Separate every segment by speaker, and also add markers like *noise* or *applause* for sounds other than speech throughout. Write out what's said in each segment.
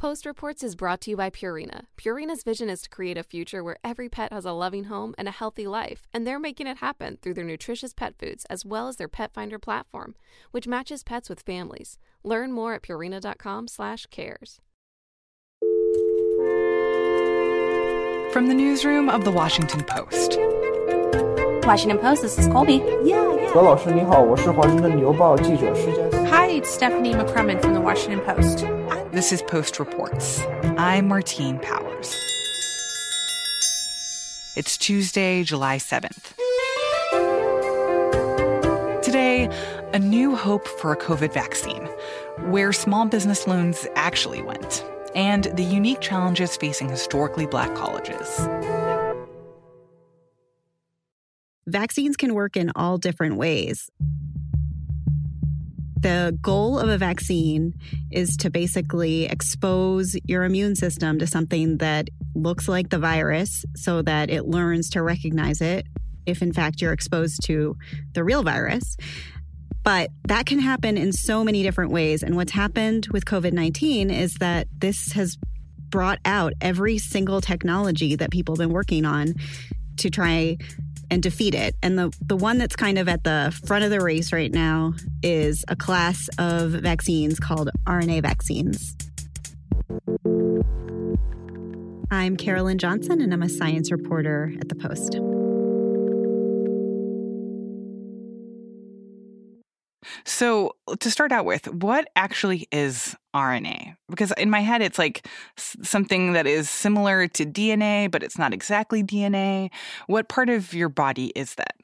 Speaker 1: Post Reports is brought to you by Purina. Purina's vision is to create a future where every pet has a loving home and a healthy life, and they're making it happen through their nutritious pet foods as well as their Pet Finder platform, which matches pets with families. Learn more at purina.com/cares.
Speaker 2: From the newsroom of the Washington Post.
Speaker 3: Washington Post. This is Colby.
Speaker 4: Yeah, yeah. 何老师你好，我是华盛顿邮报记者施佳。
Speaker 5: Hi, it's Stephanie McCrummen from the Washington Post.
Speaker 2: This is Post Reports. I'm Martine Powers. It's Tuesday, July 7th. Today, a new hope for a COVID vaccine, where small business loans actually went, and the unique challenges facing historically black colleges.
Speaker 6: Vaccines can work in all different ways. The goal of a vaccine is to basically expose your immune system to something that looks like the virus so that it learns to recognize it if, in fact, you're exposed to the real virus. But that can happen in so many different ways. And what's happened with COVID 19 is that this has brought out every single technology that people have been working on to try and defeat it. And the, the one that's kind of at the front of the race right now is a class of vaccines called RNA vaccines. I'm Carolyn Johnson, and I'm a science reporter at The Post.
Speaker 2: So, to start out with, what actually is RNA? Because in my head, it's like something that is similar to DNA, but it's not exactly DNA. What part of your body is that?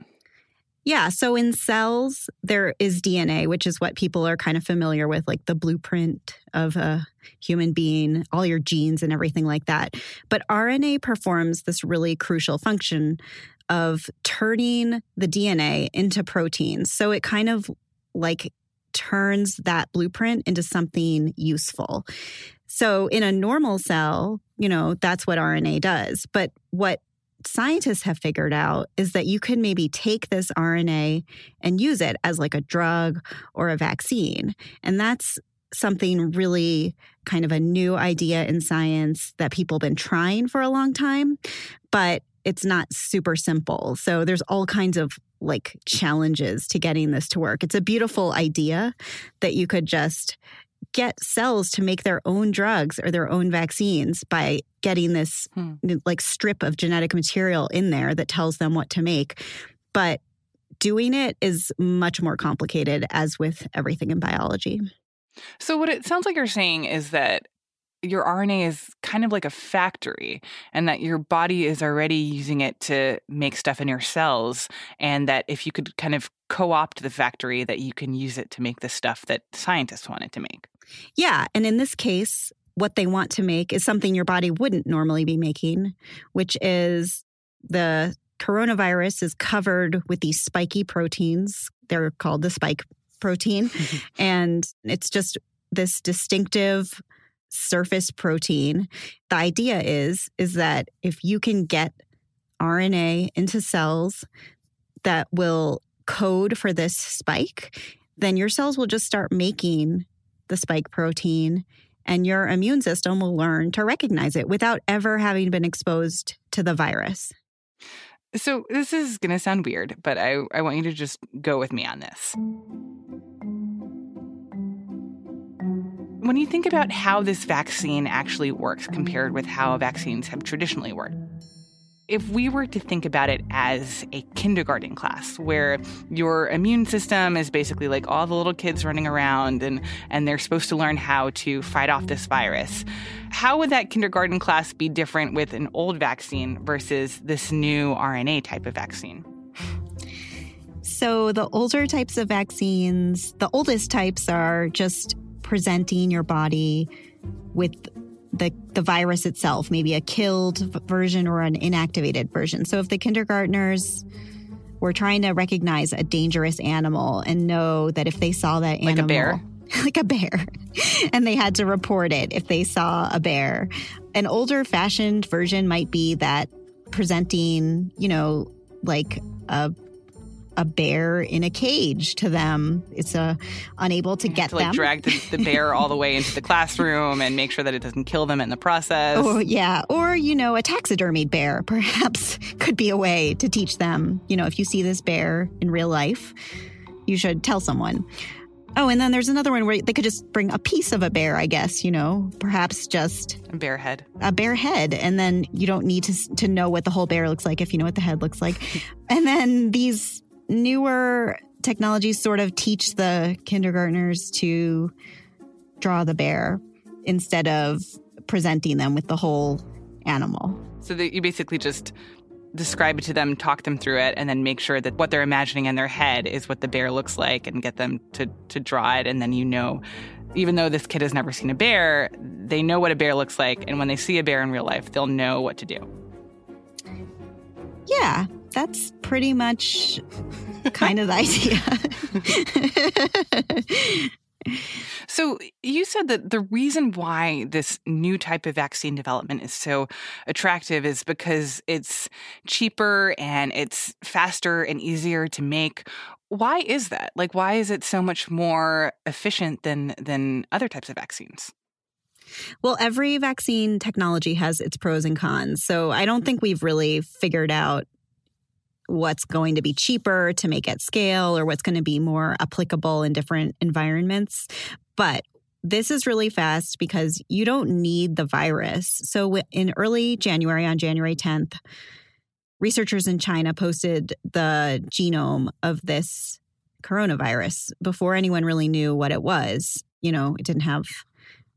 Speaker 6: Yeah, so in cells, there is DNA, which is what people are kind of familiar with, like the blueprint of a human being, all your genes and everything like that. But RNA performs this really crucial function of turning the DNA into proteins. So it kind of like turns that blueprint into something useful. So in a normal cell, you know, that's what RNA does. But what scientists have figured out is that you can maybe take this RNA and use it as like a drug or a vaccine. And that's something really kind of a new idea in science that people have been trying for a long time, but it's not super simple. So there's all kinds of like challenges to getting this to work. It's a beautiful idea that you could just get cells to make their own drugs or their own vaccines by getting this hmm. like strip of genetic material in there that tells them what to make. But doing it is much more complicated as with everything in biology.
Speaker 2: So what it sounds like you're saying is that your RNA is kind of like a factory and that your body is already using it to make stuff in your cells and that if you could kind of co-opt the factory that you can use it to make the stuff that scientists wanted to make.
Speaker 6: Yeah, and in this case what they want to make is something your body wouldn't normally be making, which is the coronavirus is covered with these spiky proteins. They're called the spike protein *laughs* and it's just this distinctive surface protein. The idea is is that if you can get RNA into cells that will code for this spike, then your cells will just start making the spike protein and your immune system will learn to recognize it without ever having been exposed to the virus.
Speaker 2: So, this is going to sound weird, but I, I want you to just go with me on this. When you think about how this vaccine actually works compared with how vaccines have traditionally worked, if we were to think about it as a kindergarten class where your immune system is basically like all the little kids running around and, and they're supposed to learn how to fight off this virus, how would that kindergarten class be different with an old vaccine versus this new RNA type of vaccine?
Speaker 6: So, the older types of vaccines, the oldest types are just presenting your body with the, the virus itself, maybe a killed version or an inactivated version. So if the kindergartners were trying to recognize a dangerous animal and know that if they saw that animal, *laughs*
Speaker 2: like a bear,
Speaker 6: like a bear, and they had to report it if they saw a bear, an older fashioned version might be that presenting, you know, like a a bear in a cage to them. It's a uh, unable to get
Speaker 2: to, like,
Speaker 6: them.
Speaker 2: Drag the, the bear all the way into the classroom and make sure that it doesn't kill them in the process.
Speaker 6: Oh yeah, or you know, a taxidermied bear perhaps *laughs* could be a way to teach them. You know, if you see this bear in real life, you should tell someone. Oh, and then there's another one where they could just bring a piece of a bear, I guess, you know, perhaps just
Speaker 2: a bear head.
Speaker 6: A bear head. And then you don't need to, to know what the whole bear looks like if you know what the head looks like. *laughs* and then these newer technologies sort of teach the kindergartners to draw the bear instead of presenting them with the whole animal.
Speaker 2: So that you basically just describe it to them, talk them through it, and then make sure that what they're imagining in their head is what the bear looks like and get them to, to draw it. And then you know, even though this kid has never seen a bear, they know what a bear looks like. And when they see a bear in real life, they'll know what to do.
Speaker 6: Yeah, that's pretty much kind of the
Speaker 2: idea. *laughs* So, you said that the reason why this new type of vaccine development is so attractive is because it's cheaper and it's faster and easier to make. Why is that? Like why is it so much more efficient than than other types of vaccines?
Speaker 6: Well, every vaccine technology has its pros and cons. So I don't think we've really figured out what's going to be cheaper to make at scale or what's going to be more applicable in different environments. But this is really fast because you don't need the virus. So in early January, on January 10th, researchers in China posted the genome of this coronavirus before anyone really knew what it was. You know, it didn't have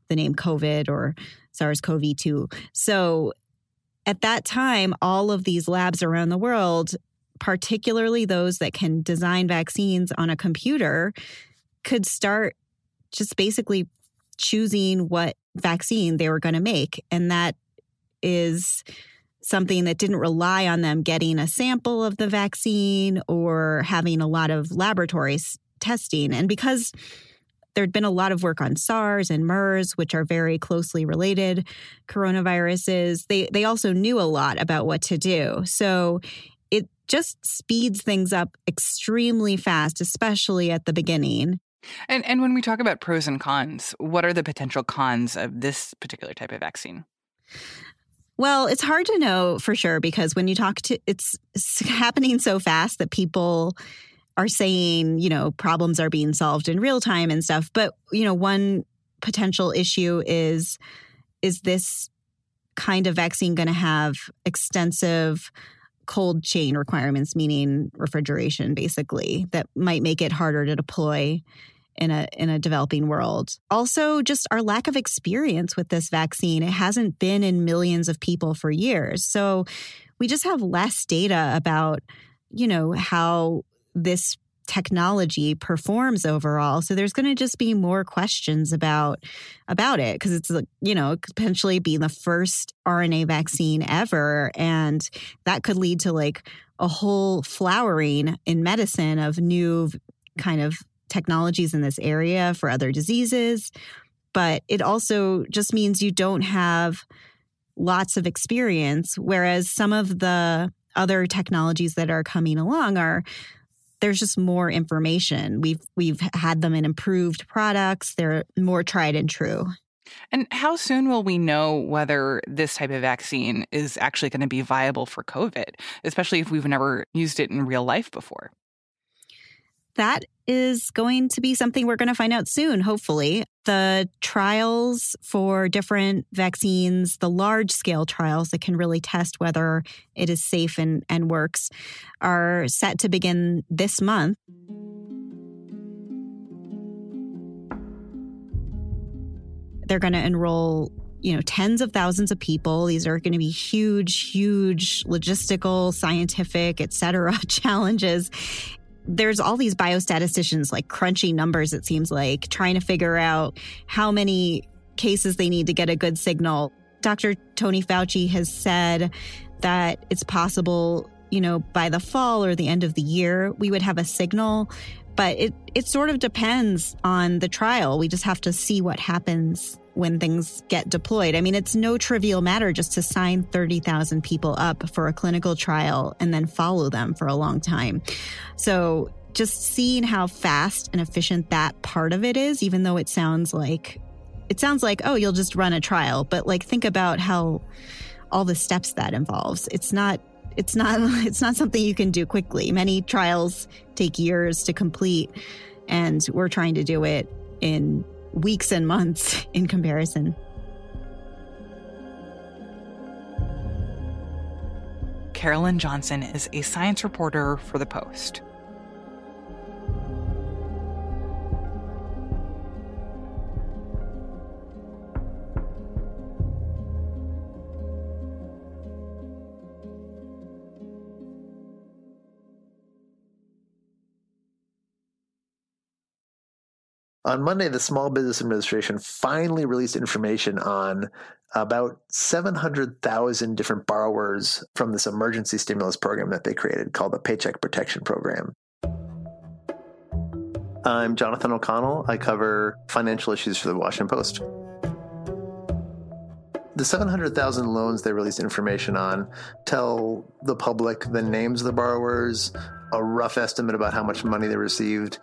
Speaker 6: the name COVID or SARS CoV 2. So at that time, all of these labs around the world particularly those that can design vaccines on a computer, could start just basically choosing what vaccine they were going to make. And that is something that didn't rely on them getting a sample of the vaccine or having a lot of laboratories testing. And because there'd been a lot of work on SARS and MERS, which are very closely related coronaviruses. They they also knew a lot about what to do. So just speeds things up extremely fast, especially at the beginning.
Speaker 2: And and when we talk about pros and cons, what are the potential cons of this particular type of vaccine?
Speaker 6: Well, it's hard to know for sure because when you talk to it's happening so fast that people are saying, you know, problems are being solved in real time and stuff, but you know, one potential issue is is this kind of vaccine going to have extensive cold chain requirements, meaning refrigeration, basically, that might make it harder to deploy in a in a developing world. Also, just our lack of experience with this vaccine. It hasn't been in millions of people for years. So we just have less data about, you know, how this technology performs overall. So there's going to just be more questions about about it because it's you know potentially being the first RNA vaccine ever, and that could lead to like a whole flowering in medicine of new kind of technologies in this area for other diseases. But it also just means you don't have lots of experience, whereas some of the other technologies that are coming along are there's just more information. We've we've had them in improved products. They're more tried and true.
Speaker 2: And how soon will we know whether this type of vaccine is actually going to be viable for COVID, especially if we've never used it in real life before?
Speaker 6: That is going to be something we're going to find out soon, hopefully. The trials for different vaccines, the large scale trials that can really test whether it is safe and, and works, are set to begin this month. They're going to enroll you know tens of thousands of people these are going to be huge huge logistical scientific et cetera *laughs* challenges there's all these biostatisticians like crunching numbers, it seems like, trying to figure out how many cases they need to get a good signal. Dr. Tony Fauci has said that it's possible, you know, by the fall or the end of the year, we would have a signal. But it, it sort of depends on the trial. We just have to see what happens when things get deployed. I mean, it's no trivial matter just to sign 30,000 people up for a clinical trial and then follow them for a long time. So just seeing how fast and efficient that part of it is, even though it sounds like it sounds like, oh, you'll just run a trial, but like think about how all the steps that involves. It's not it's not *laughs* it's not something you can do quickly. Many trials take years to complete and we're trying to do it in weeks and months *laughs* in comparison.
Speaker 2: Carolyn Johnson is a science reporter for The Post.
Speaker 7: On Monday, the Small Business Administration finally released information on about 700,000 different borrowers from this emergency stimulus program that they created called the Paycheck Protection Program. I'm Jonathan O'Connell. I cover financial issues for the Washington Post. The 700,000 loans they released information on tell the public the names of the borrowers, a rough estimate about how much money they received,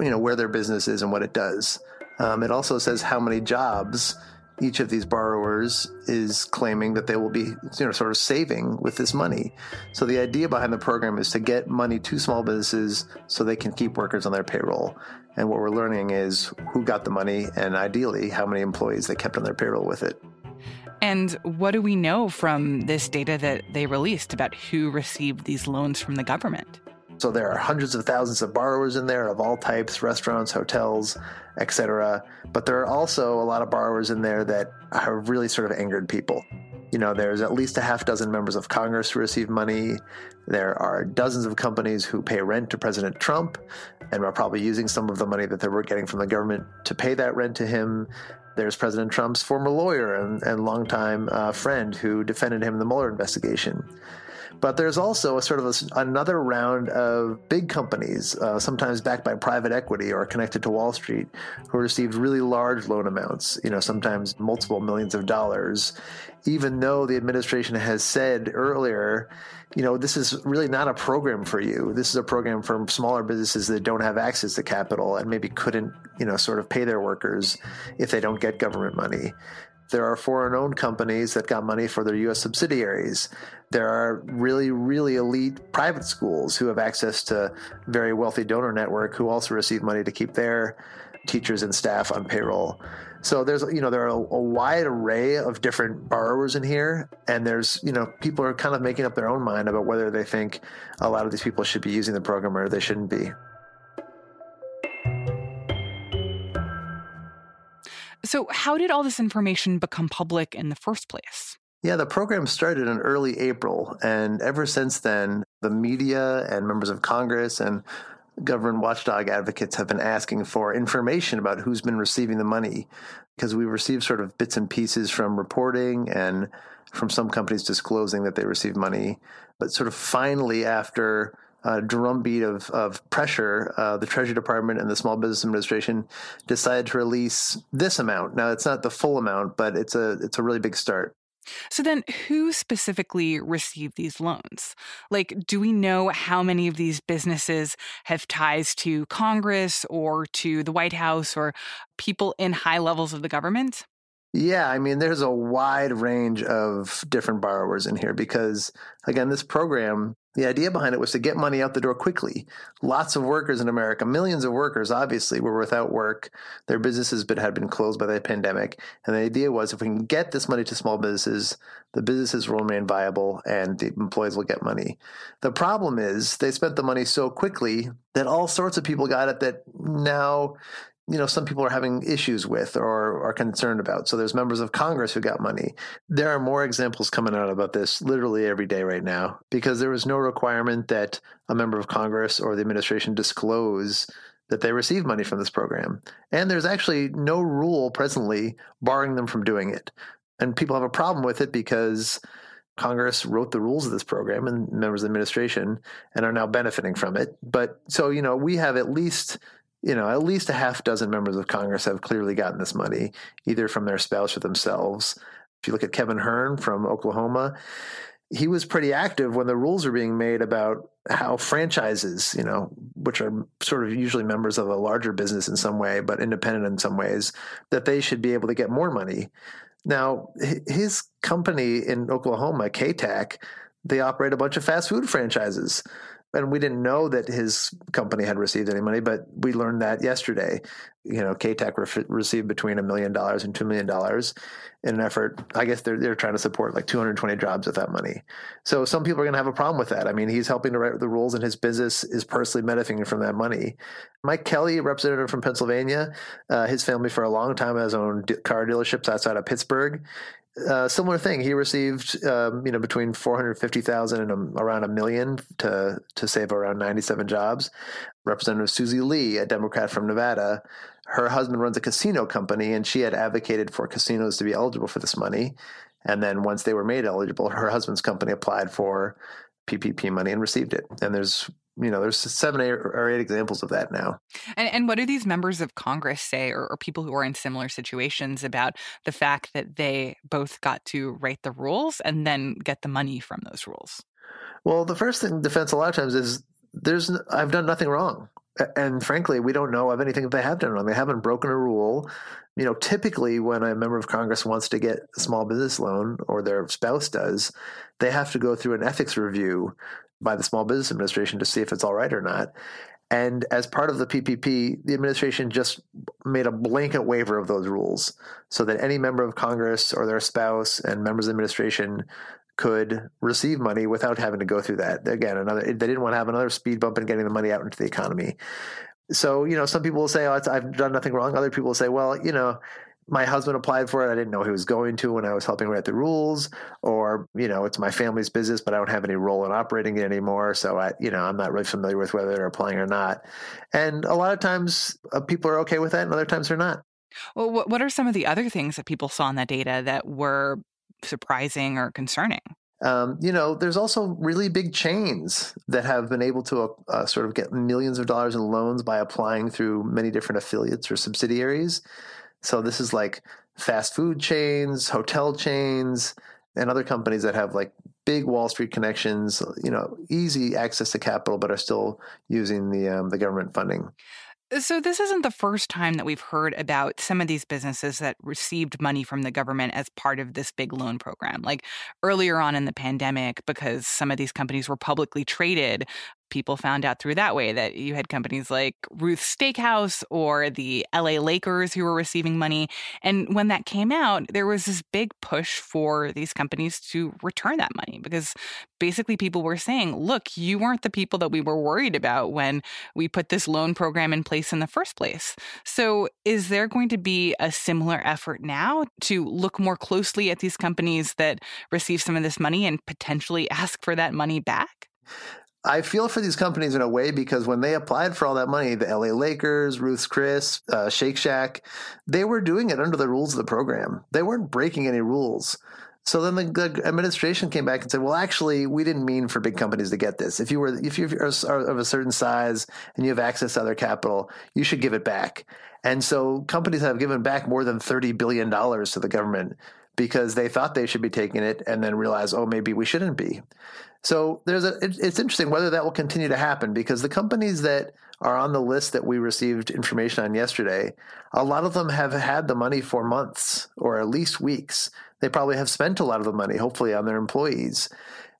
Speaker 7: you know, where their business is and what it does. Um, it also says how many jobs each of these borrowers is claiming that they will be, you know, sort of saving with this money. So the idea behind the program is to get money to small businesses so they can keep workers on their payroll. And what we're learning is who got the money and ideally how many employees they kept on their payroll with it.
Speaker 2: And what do we know from this data that they released about who received these loans from the government?
Speaker 7: So there are hundreds of thousands of borrowers in there of all types, restaurants, hotels, etc. But there are also a lot of borrowers in there that have really sort of angered people. You know, there's at least a half dozen members of Congress who receive money. There are dozens of companies who pay rent to President Trump and are probably using some of the money that they were getting from the government to pay that rent to him. There's President Trump's former lawyer and, and longtime uh, friend who defended him in the Mueller investigation. But there's also a sort of a, another round of big companies, uh, sometimes backed by private equity or connected to Wall Street, who received really large loan amounts, you know, sometimes multiple millions of dollars, even though the administration has said earlier, you know, this is really not a program for you. This is a program for smaller businesses that don't have access to capital and maybe couldn't, you know, sort of pay their workers if they don't get government money. There are foreign owned companies that got money for their U.S. subsidiaries. There are really, really elite private schools who have access to very wealthy donor network who also receive money to keep their teachers and staff on payroll. So there's, you know, there are a, a, wide array of different borrowers in here, and there's, you know, people are kind of making up their own mind about whether they think a lot of these people should be using the program or they shouldn't be.
Speaker 2: So, how did all this information become public in the first place?
Speaker 7: Yeah, the program started in early April. And ever since then, the media and members of Congress and government watchdog advocates have been asking for information about who's been receiving the money because we received sort of bits and pieces from reporting and from some companies disclosing that they received money. But sort of finally, after uh, drumbeat of, of pressure, uh, the Treasury Department and the Small Business Administration decided to release this amount. Now, it's not the full amount, but it's a it's a really big start.
Speaker 2: So then, who specifically received these loans? Like, do we know how many of these businesses have ties to Congress or to the White House or people in high levels of the government?
Speaker 7: Yeah, I mean, there's a wide range of different borrowers in here because, again, this program the idea behind it was to get money out the door quickly. Lots of workers in America, millions of workers, obviously, were without work. Their businesses had been closed by the pandemic. And the idea was if we can get this money to small businesses, the businesses will remain viable and the employees will get money. The problem is they spent the money so quickly that all sorts of people got it that now you know some people are having issues with or are concerned about. So there's members of Congress who got money. There are more examples coming out about this literally every day right now because there was no requirement that a member of Congress or the administration disclose that they receive money from this program. And there's actually no rule presently barring them from doing it. And people have a problem with it because Congress wrote the rules of this program and members of the administration and are now benefiting from it. But so, you know, we have at least you know, at least a half dozen members of Congress have clearly gotten this money, either from their spouse or themselves. If you look at Kevin Hern from Oklahoma, he was pretty active when the rules were being made about how franchises, you know, which are sort of usually members of a larger business in some way, but independent in some ways, that they should be able to get more money. Now, his company in Oklahoma, KTAK, they operate a bunch of fast food franchises and we didn't know that his company had received any money, but we learned that yesterday. You know, KTAK re- received between a million dollars and two million dollars in an effort. I guess they're they're trying to support like 220 jobs with that money. So some people are going to have a problem with that. I mean, he's helping to write the rules, and his business is personally benefiting from that money. Mike Kelly, representative from Pennsylvania, uh, his family for a long time has owned car dealerships outside of Pittsburgh. Uh, similar thing. He received, um, you know, between four hundred fifty thousand and a, around a million to to save around ninety seven jobs. Representative Susie Lee, a Democrat from Nevada, her husband runs a casino company, and she had advocated for casinos to be eligible for this money. And then once they were made eligible, her husband's company applied for PPP money and received it. And there's you know, there's seven or eight examples of that now.
Speaker 2: And, and what do these members of Congress say, or, or, people who are in similar situations, about the fact that they both got to write the rules and then get the money from those rules?
Speaker 7: Well, the first thing defense a lot of times is there's I've done nothing wrong, and frankly, we don't know of anything that they have done wrong. They haven't broken a rule. You know, typically when a member of Congress wants to get a small business loan or their spouse does, they have to go through an ethics review by the Small Business Administration to see if it's all right or not. And as part of the PPP, the administration just made a blanket waiver of those rules so that any member of Congress or their spouse and members of the administration could receive money without having to go through that. Again, another they didn't want to have another speed bump in getting the money out into the economy. So, you know, some people will say, oh, I've done nothing wrong. Other people will say, well, you know, my husband applied for it. I didn't know he was going to when I was helping write the rules, or you know, it's my family's business, but I don't have any role in operating it anymore. So I, you know, I'm not really familiar with whether they're applying or not. And a lot of times, uh, people are okay with that, and other times they're not.
Speaker 2: Well, what what are some of the other things that people saw in that data that were surprising or concerning?
Speaker 7: Um, you know, there's also really big chains that have been able to uh, sort of get millions of dollars in loans by applying through many different affiliates or subsidiaries. So this is like fast food chains, hotel chains, and other companies that have like big Wall Street connections, you know, easy access to capital, but are still using the um, the government funding.
Speaker 2: So, this isn't the first time that we've heard about some of these businesses that received money from the government as part of this big loan program. Like earlier on in the pandemic, because some of these companies were publicly traded, people found out through that way that you had companies like Ruth's Steakhouse or the LA Lakers who were receiving money. And when that came out, there was this big push for these companies to return that money because basically people were saying, look, you weren't the people that we were worried about when we put this loan program in place in the first place. So is there going to be a similar effort now to look more closely at these companies that receive some of this money and potentially ask for that money back?
Speaker 7: I feel for these companies in a way because when they applied for all that money, the LA Lakers, Ruth's Chris, uh, Shake Shack, they were doing it under the rules of the program. They weren't breaking any rules. So then the, the, administration came back and said, "Well, actually, we didn't mean for big companies to get this. If you were if you are of a certain size and you have access to other capital, you should give it back." And so companies have given back more than thirty billion dollars to the government because they thought they should be taking it and then realized, "Oh, maybe we shouldn't be." So there's a it, it's interesting whether that will continue to happen because the companies that are on the list that we received information on yesterday, a lot of them have had the money for months or at least weeks. They probably have spent a lot of the money, hopefully, on their employees.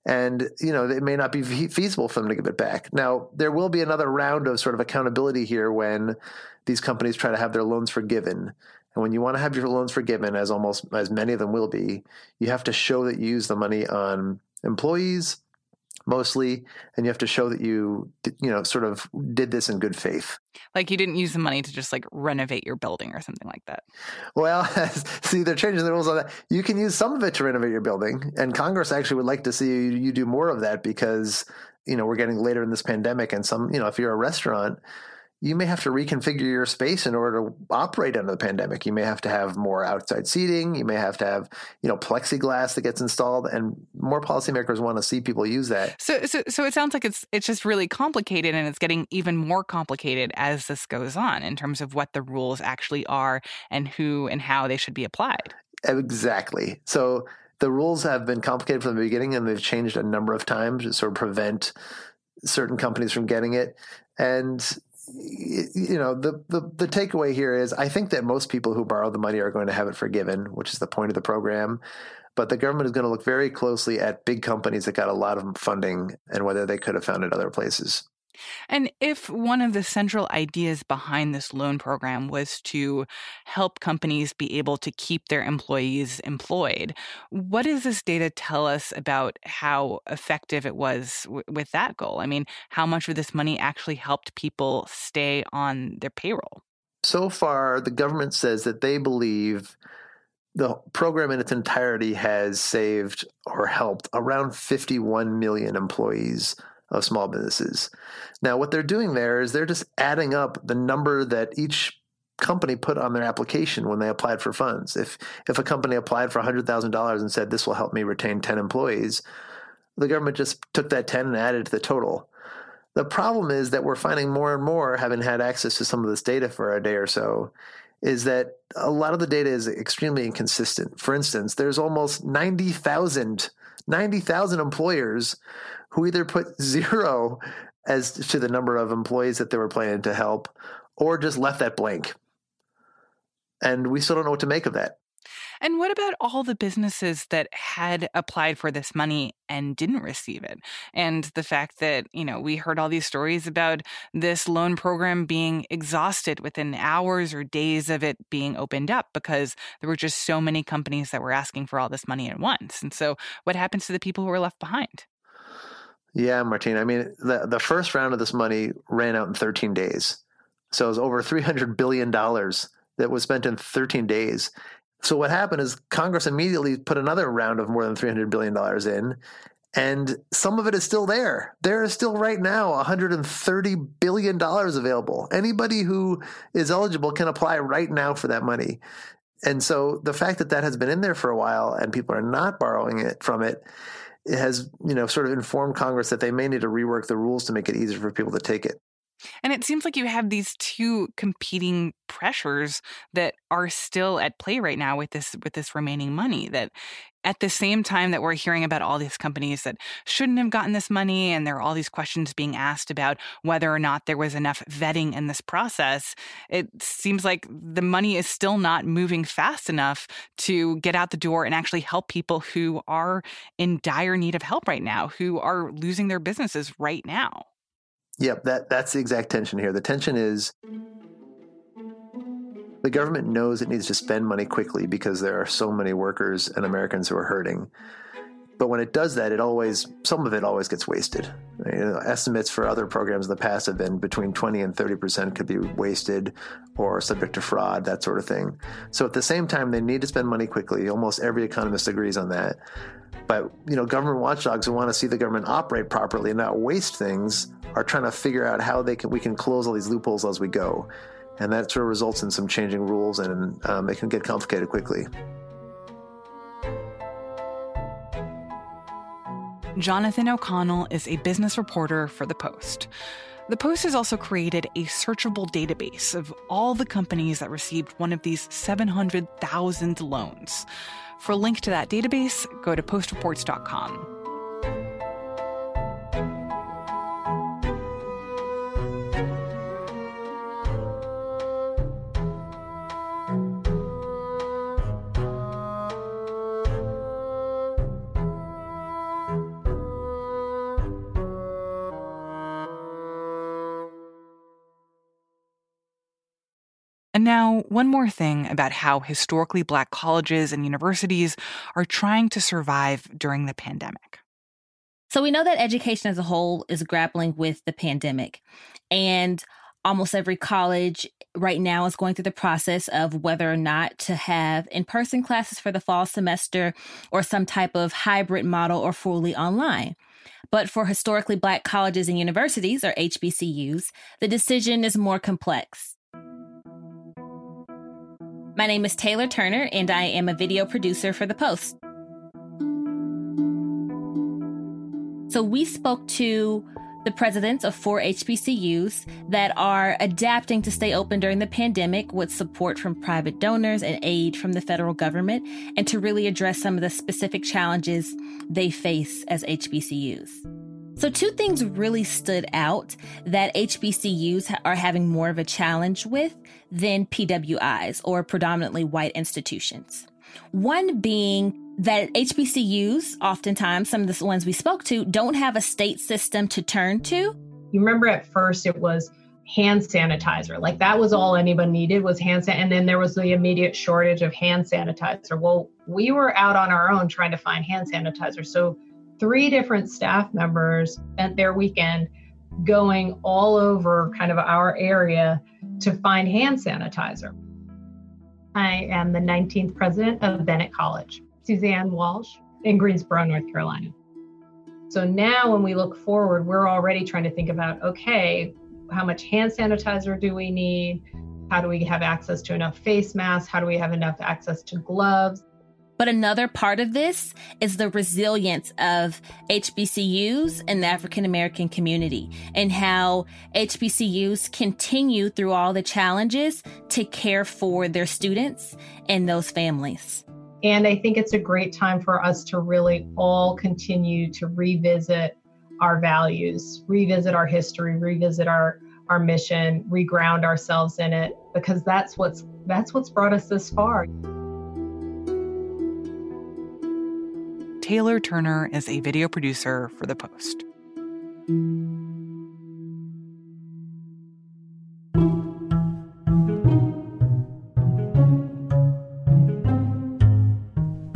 Speaker 7: And, you know, it may not be feasible for them to give it back. Now, there will be another round of sort of accountability here when these companies try to have their loans forgiven. And when you want to have your loans forgiven, as almost as many of them will be, you have to show that you use the money on employees mostly and you have to show that you you know sort of did this in good faith.
Speaker 2: Like you didn't use the money to just like renovate your building or something like that?
Speaker 7: Well *laughs* see they're changing the rules on that. You can use some of it to renovate your building and congress actually would like to see you do more of that because you know we're getting later in this pandemic and some you know if you're a restaurant you may have to reconfigure your space in order to operate under the pandemic. You may have to have more outside seating. You may have to have, you know, plexiglass that gets installed, and more policymakers want to see people use that.
Speaker 2: So, so, so it sounds like it's it's just really complicated, and it's getting even more complicated as this goes on in terms of what the rules actually are and who and how they should be applied.
Speaker 7: Exactly. So the rules have been complicated from the beginning, and they've changed a number of times to sort of prevent certain companies from getting it. And you know the, the the takeaway here is I think that most people who borrow the money are going to have it forgiven, which is the point of the program. But the government is going to look very closely at big companies that got a lot of funding and whether they could have found it other places.
Speaker 2: And if one of the central ideas behind this loan program was to help companies be able to keep their employees employed, what does this data tell us about how effective it was w- with that goal? I mean, how much of this money actually helped people stay on their payroll?
Speaker 7: So far, the government says that they believe the program in its entirety has saved or helped around 51 million employees of small businesses. Now, what they're doing there is they're just adding up the number that each company put on their application when they applied for funds. If if a company applied for $100,000 and said this will help me retain 10 employees, the government just took that 10 and added to the total. The problem is that we're finding more and more having had access to some of this data for a day or so is that a lot of the data is extremely inconsistent. For instance, there's almost 90,000 90,000 employers who either put *laughs* zero as to the number of employees that they were planning to help or just left that blank. And we still don't know what to make of that.
Speaker 2: And what about all the businesses that had applied for this money and didn't receive it? And the fact that, you know, we heard all these stories about this loan program being exhausted within hours or days of it being opened up because there were just so many companies that were asking for all this money at once. And so what happens to the people who were left behind?
Speaker 7: Yeah, Martine. I mean, the the first round of this money ran out in 13 days. So it was over 300 billion dollars that was spent in 13 days. So what happened is Congress immediately put another round of more than 300 billion dollars in and some of it is still there. There is still right now 130 billion dollars available. Anybody who is eligible can apply right now for that money. And so the fact that that has been in there for a while and people are not borrowing it from it it has, you know, sort of informed Congress that they may need to rework the rules to make it easier for people to take it.
Speaker 2: And it seems like you have these two competing pressures that are still at play right now with this with this remaining money that at the same time that we're hearing about all these companies that shouldn't have gotten this money and there are all these questions being asked about whether or not there was enough vetting in this process it seems like the money is still not moving fast enough to get out the door and actually help people who are in dire need of help right now who are losing their businesses right now
Speaker 7: Yep, that that's the exact tension here. The tension is the government knows it needs to spend money quickly because there are so many workers and Americans who are hurting. But when it does that, it always some of it always gets wasted. You know, estimates for other programs in the past have been between 20 and 30 percent could be wasted or subject to fraud, that sort of thing. So at the same time, they need to spend money quickly. Almost every economist agrees on that. But you know, government watchdogs who want to see the government operate properly and not waste things are trying to figure out how they can we can close all these loopholes as we go, and that sort of results in some changing rules, and um, it can get complicated quickly.
Speaker 2: Jonathan O'Connell is a business reporter for The Post. The Post has also created a searchable database of all the companies that received one of these 700,000 loans. For a link to that database, go to postreports.com. one more thing about how historically black colleges and universities are trying to survive during the pandemic.
Speaker 8: So, we know that education as a whole is grappling with the pandemic, and almost every college right now is going through the process of whether or not to have in person classes for the fall semester or some type of hybrid model or fully online. But for historically black colleges and universities, or HBCUs, the decision is more complex. My name is Taylor Turner, and I am a video producer for The Post. So we spoke to the presidents of four HBCUs that are adapting to stay open during the pandemic with support from private donors and aid from the federal government, and to really address some of the specific challenges they face as HBCUs. So, two things really stood out that HBCUs are having more of a challenge with than PWIs or predominantly white institutions. One being that HBCUs, oftentimes, some of the ones we spoke to, don't have a state system to turn to.
Speaker 9: You remember at first it was hand sanitizer. Like that was all anyone needed was hand sanitizer. And then there was the immediate shortage of hand sanitizer. Well, we were out on our own trying to find hand sanitizer. So three different staff members spent their weekend going all over kind of our area to find hand sanitizer. I am the 19th president of Bennett College. Suzanne Walsh in Greensboro, North Carolina. So now when we look forward, we're already trying to think about okay, how much hand sanitizer do we need? How do we have access to enough face masks? How do we have enough access to gloves?
Speaker 8: But another part of this is the resilience of HBCUs and the African American community and how HBCUs continue through all the challenges to care for their students and those families.
Speaker 9: And I think it's a great time for us to really all continue to revisit our values, revisit our history, revisit our our mission, reground ourselves in it because that's what's that's what's brought us this far.
Speaker 2: Taylor Turner is a video producer for The Post.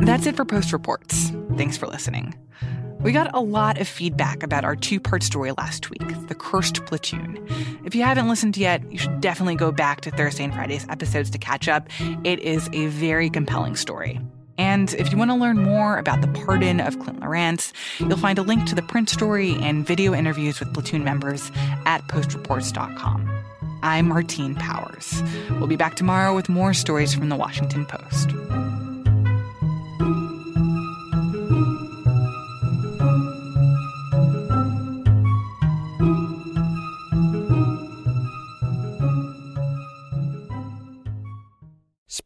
Speaker 2: That's it for Post Reports. Thanks for listening. We got a lot of feedback about our two part story last week, The Cursed Platoon. If you haven't listened yet, you should definitely go back to Thursday and Friday's episodes to catch up. It is a very compelling story. And if you want to learn more about the pardon of Clint Lorance, you'll find a link to the print story and video interviews with platoon members at postreports.com. I'm Martine Powers. We'll be back tomorrow with more stories from the Washington Post.